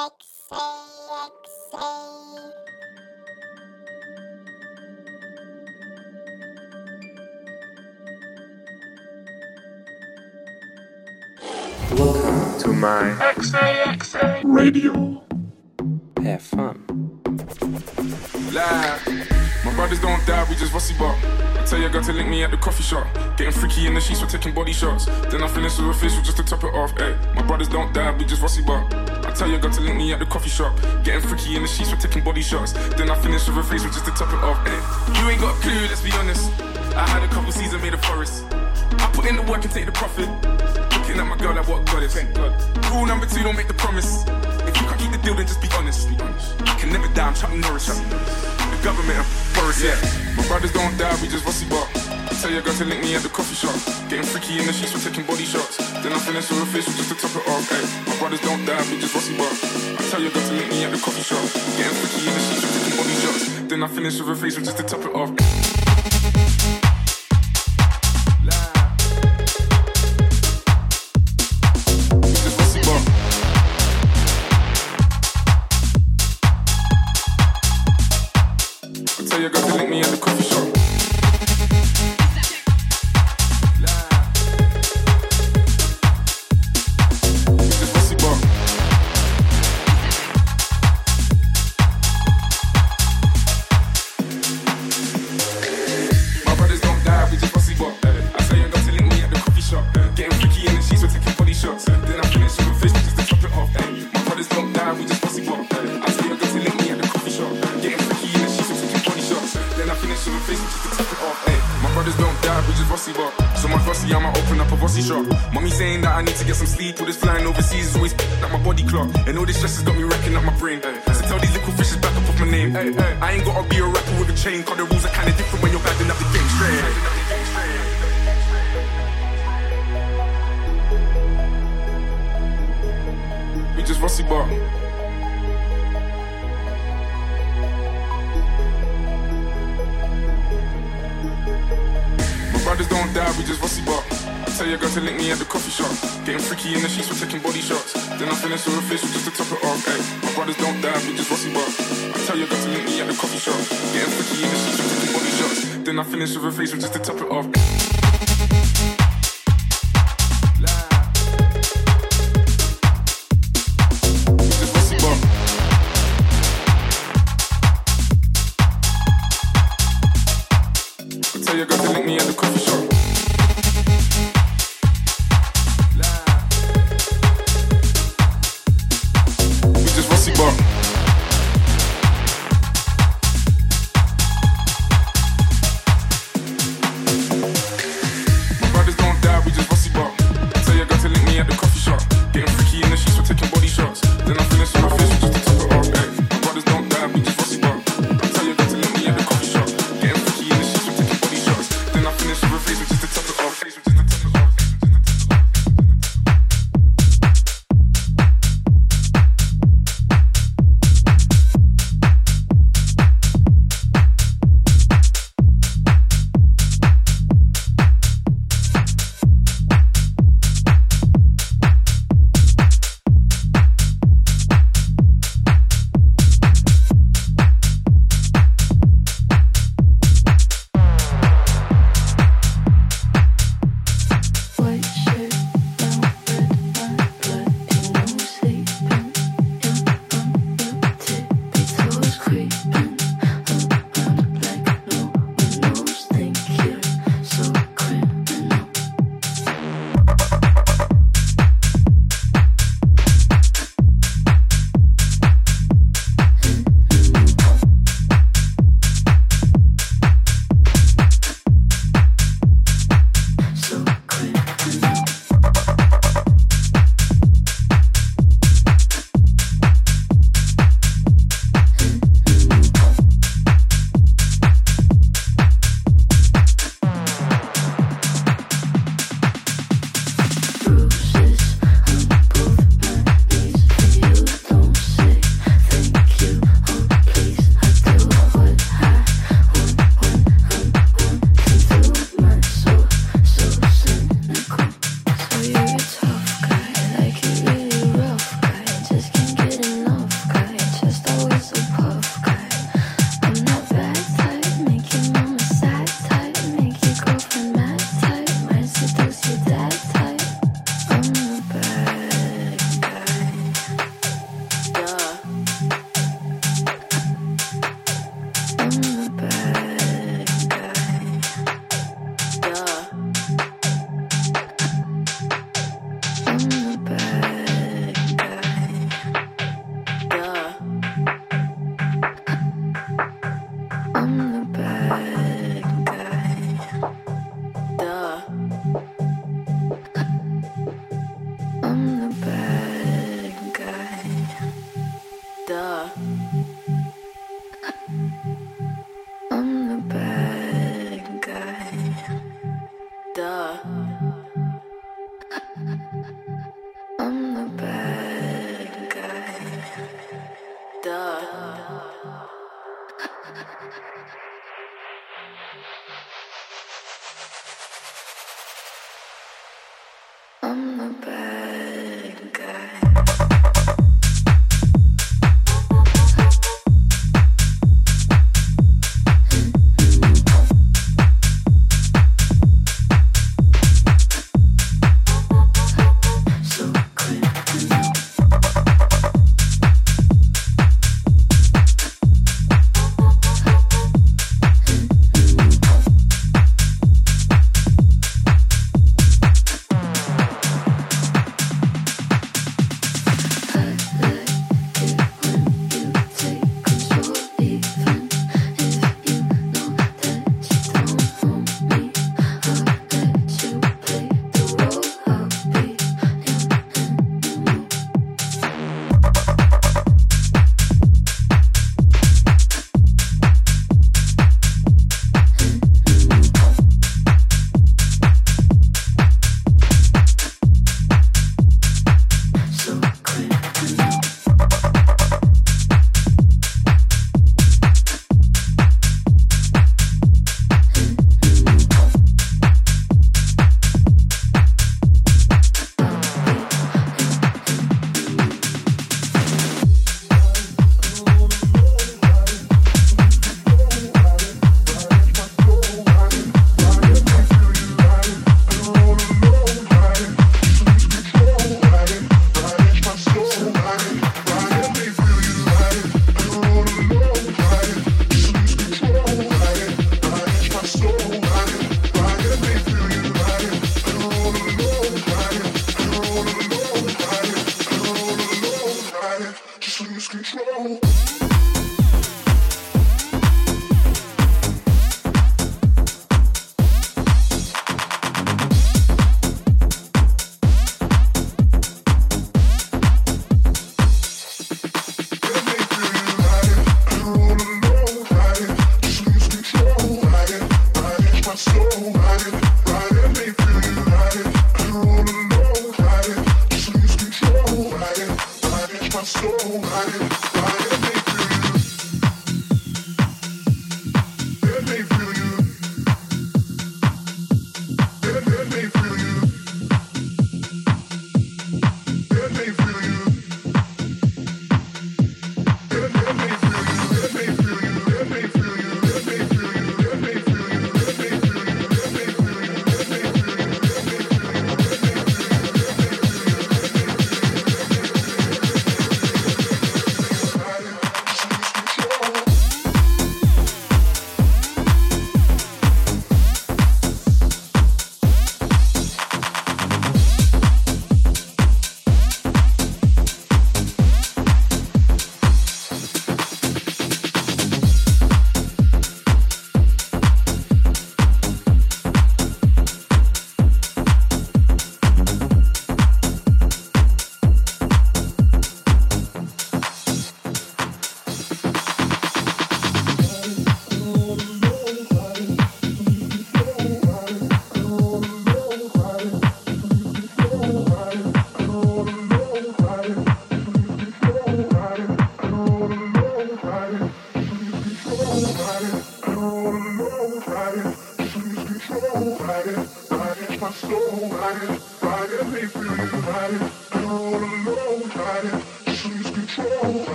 Welcome to my XAXA radio. Have fun. Live. My brothers don't die, we just rusty bar. I tell your girl to link me at the coffee shop. Getting freaky in the sheets, we're taking body shots. Then I finish with a facial just to top it off. Ay. My brothers don't die, we just rusty bar. I tell your girl to link me at the coffee shop. Getting freaky in the sheets, we're taking body shots. Then I finish with a facial just to top it off. Ay. Eh. You ain't got a clue, let's be honest. I had a couple seasons made a forest. I put in the work and take the profit. Looking at my girl like what God is. Rule number two, don't make the promise. If you can't keep the deal, then just be honest. Be honest. You can never die, I'm Chuck Norris. The government, I'm Boris, yeah. My brothers don't die, we just rusty bar. I tell your girl to link me at the coffee shop. Getting freaky in the sheets, we're taking body shots. Then I finish with a facial just to top it off. Ay. My brothers don't die, we just rusty bar. I tell your girl to link me at the coffee shop. Getting freaky in the sheets, we're taking body shots. Then I finish with a facial just to top it off. Mommy saying that I need to get some sleep. All this flying overseas is always at my body clock. And all this stress has got me wrecking up my brain. So tell these little fishes back up off my name. I ain't gotta be a rapper with a chain, cause the rules are kinda different when you're bagging up the game straight. We just rusty bar. My brothers don't die, we just rusty bar. I tell your girl to link me at the coffee shop. Getting freaky in the sheets, we're taking body shots. Then I finish with a facial just to top it off. Ay. My brothers don't die, we just rusty bar. I tell your girl to link me at the coffee shop. Getting freaky in the sheets, we're taking body shots. Then I finish with a facial just to top it off.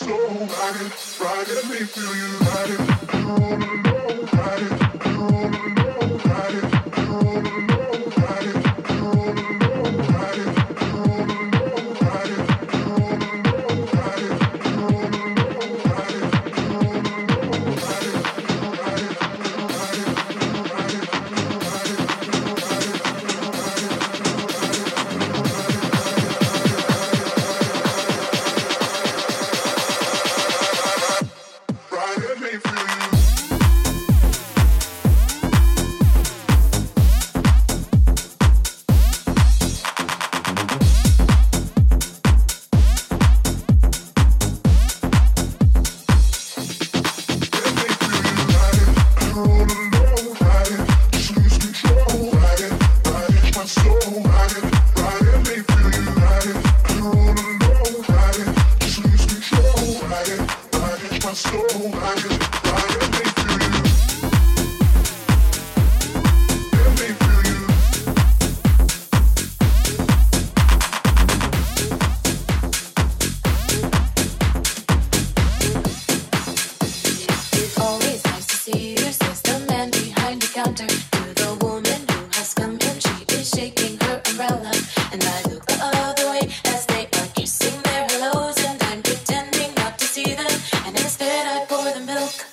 So ride it, ride it, me feel you, ride it. milk.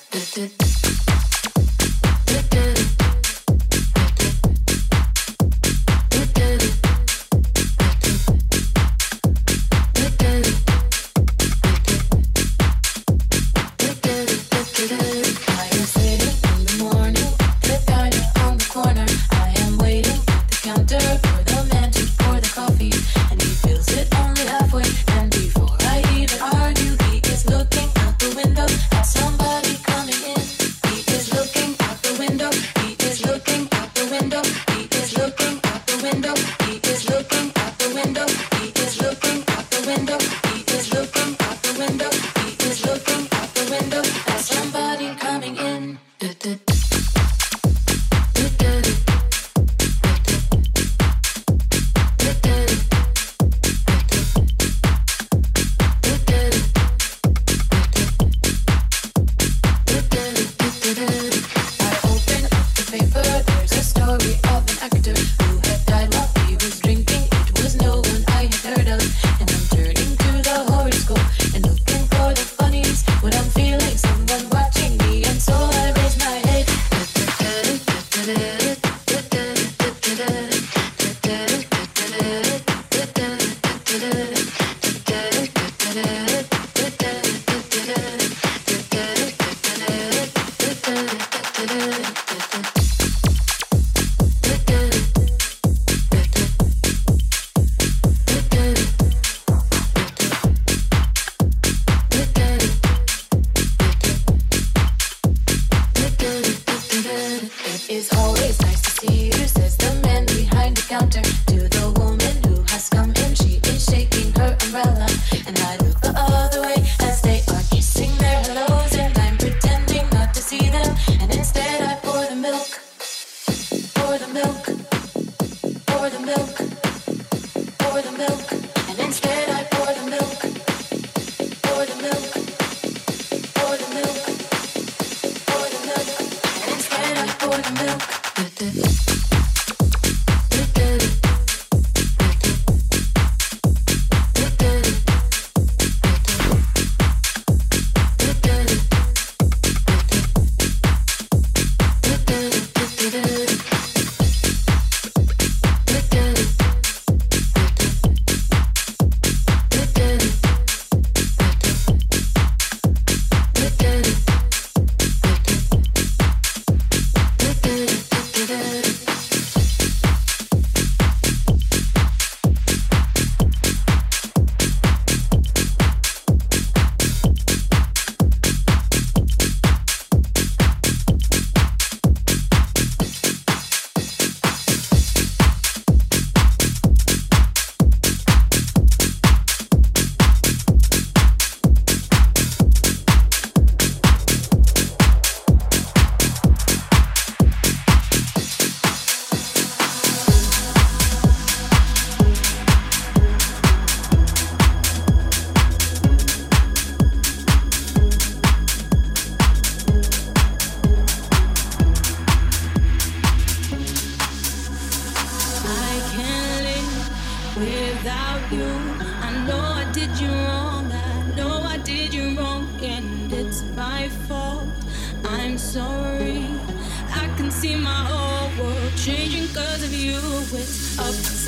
I'm so